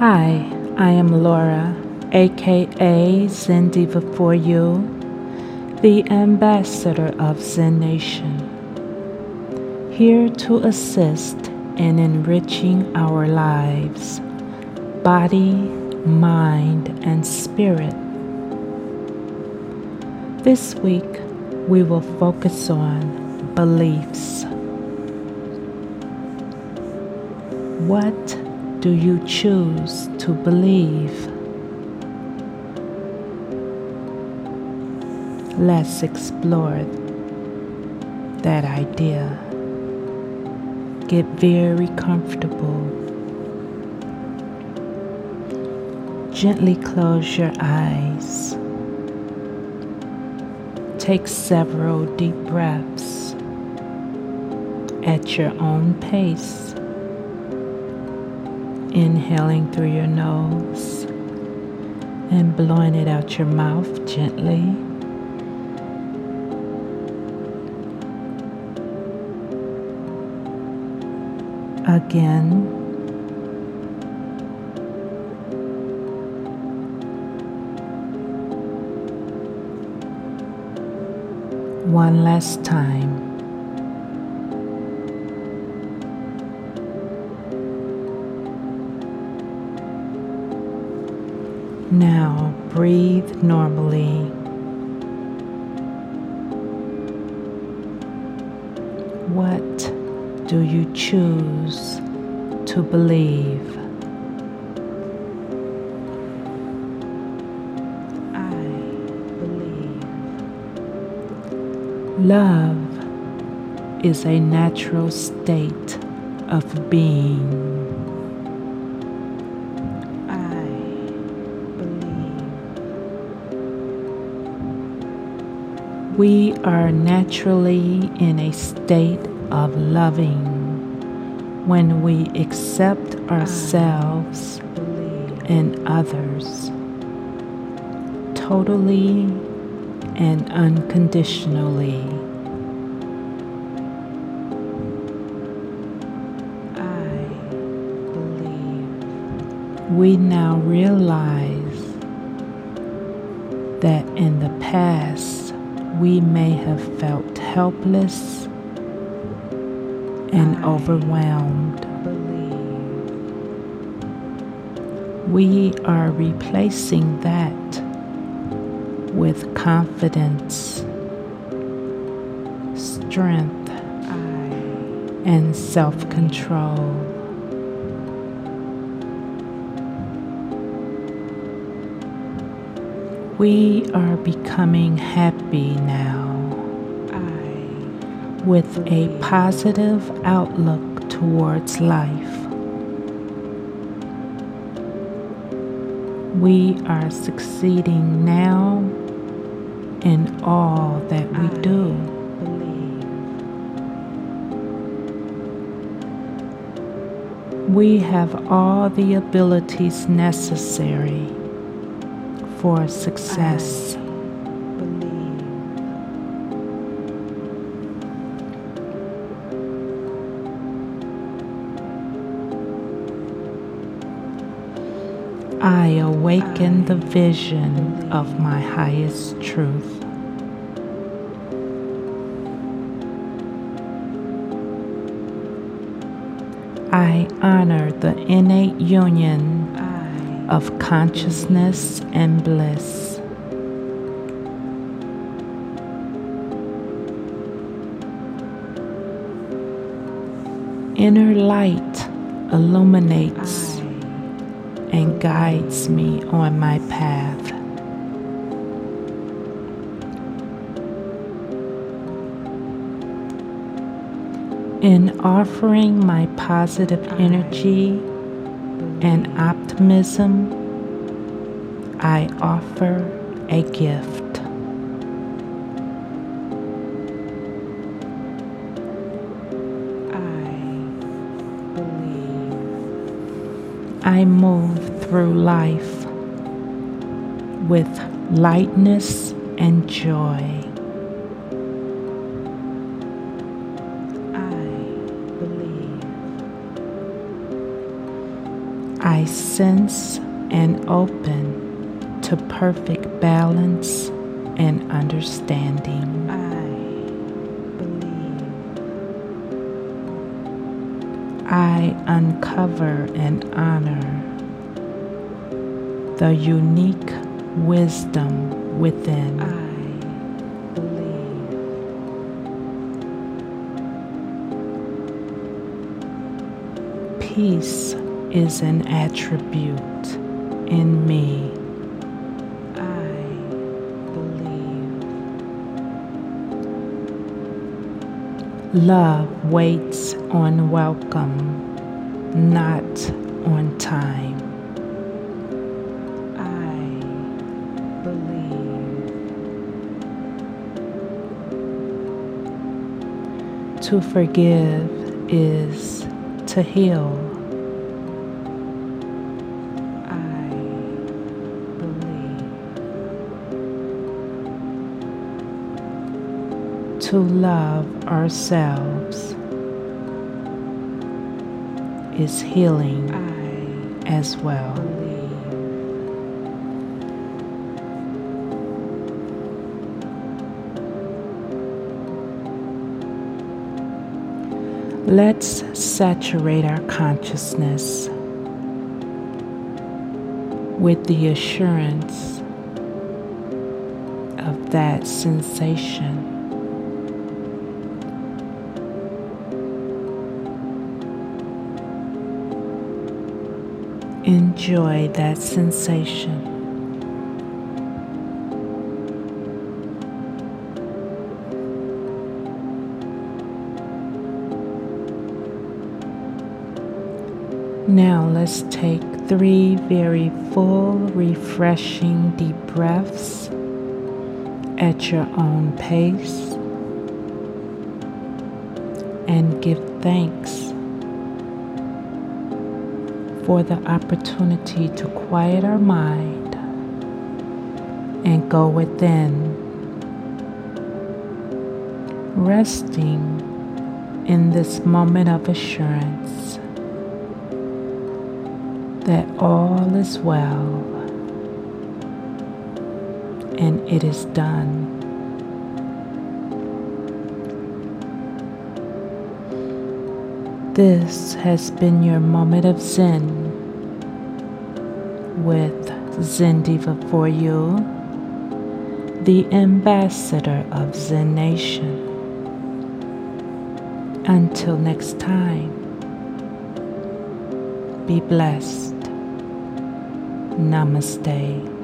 Hi, I am Laura, aka Zen Diva for You, the ambassador of Zen Nation, here to assist in enriching our lives, body, mind, and spirit. This week, we will focus on beliefs. What do you choose to believe? Let's explore that idea. Get very comfortable. Gently close your eyes. Take several deep breaths at your own pace. Inhaling through your nose and blowing it out your mouth gently. Again. One last time. Now breathe normally. What do you choose to believe? I believe. Love is a natural state of being. We are naturally in a state of loving when we accept ourselves and others totally and unconditionally. I believe. We now realize that in the past, we may have felt helpless and overwhelmed. We are replacing that with confidence, strength, and self control. We are becoming happy now with a positive outlook towards life. We are succeeding now in all that we do. We have all the abilities necessary for success. I awaken the vision of my highest truth. I honor the innate union of consciousness and bliss. Inner light illuminates and guides me on my path. In offering my positive energy and optimism, I offer a gift. I believe. I move through life with lightness and joy. I sense and open to perfect balance and understanding. I believe. I uncover and honor the unique wisdom within. I believe. Peace is an attribute in me. I believe. Love waits on welcome, not on time. I believe. To forgive is to heal. To love ourselves is healing I as well. believe. Let's saturate our consciousness with the assurance of that sensation. Enjoy that sensation. Now let's take three very full, refreshing deep breaths at your own pace and give thanks for the opportunity to quiet our mind and go within, resting in this moment of assurance that all is well and it is done. This has been your moment of Zen with Zen Diva for you, the ambassador of Zen Nation. Until next time, be blessed. Namaste.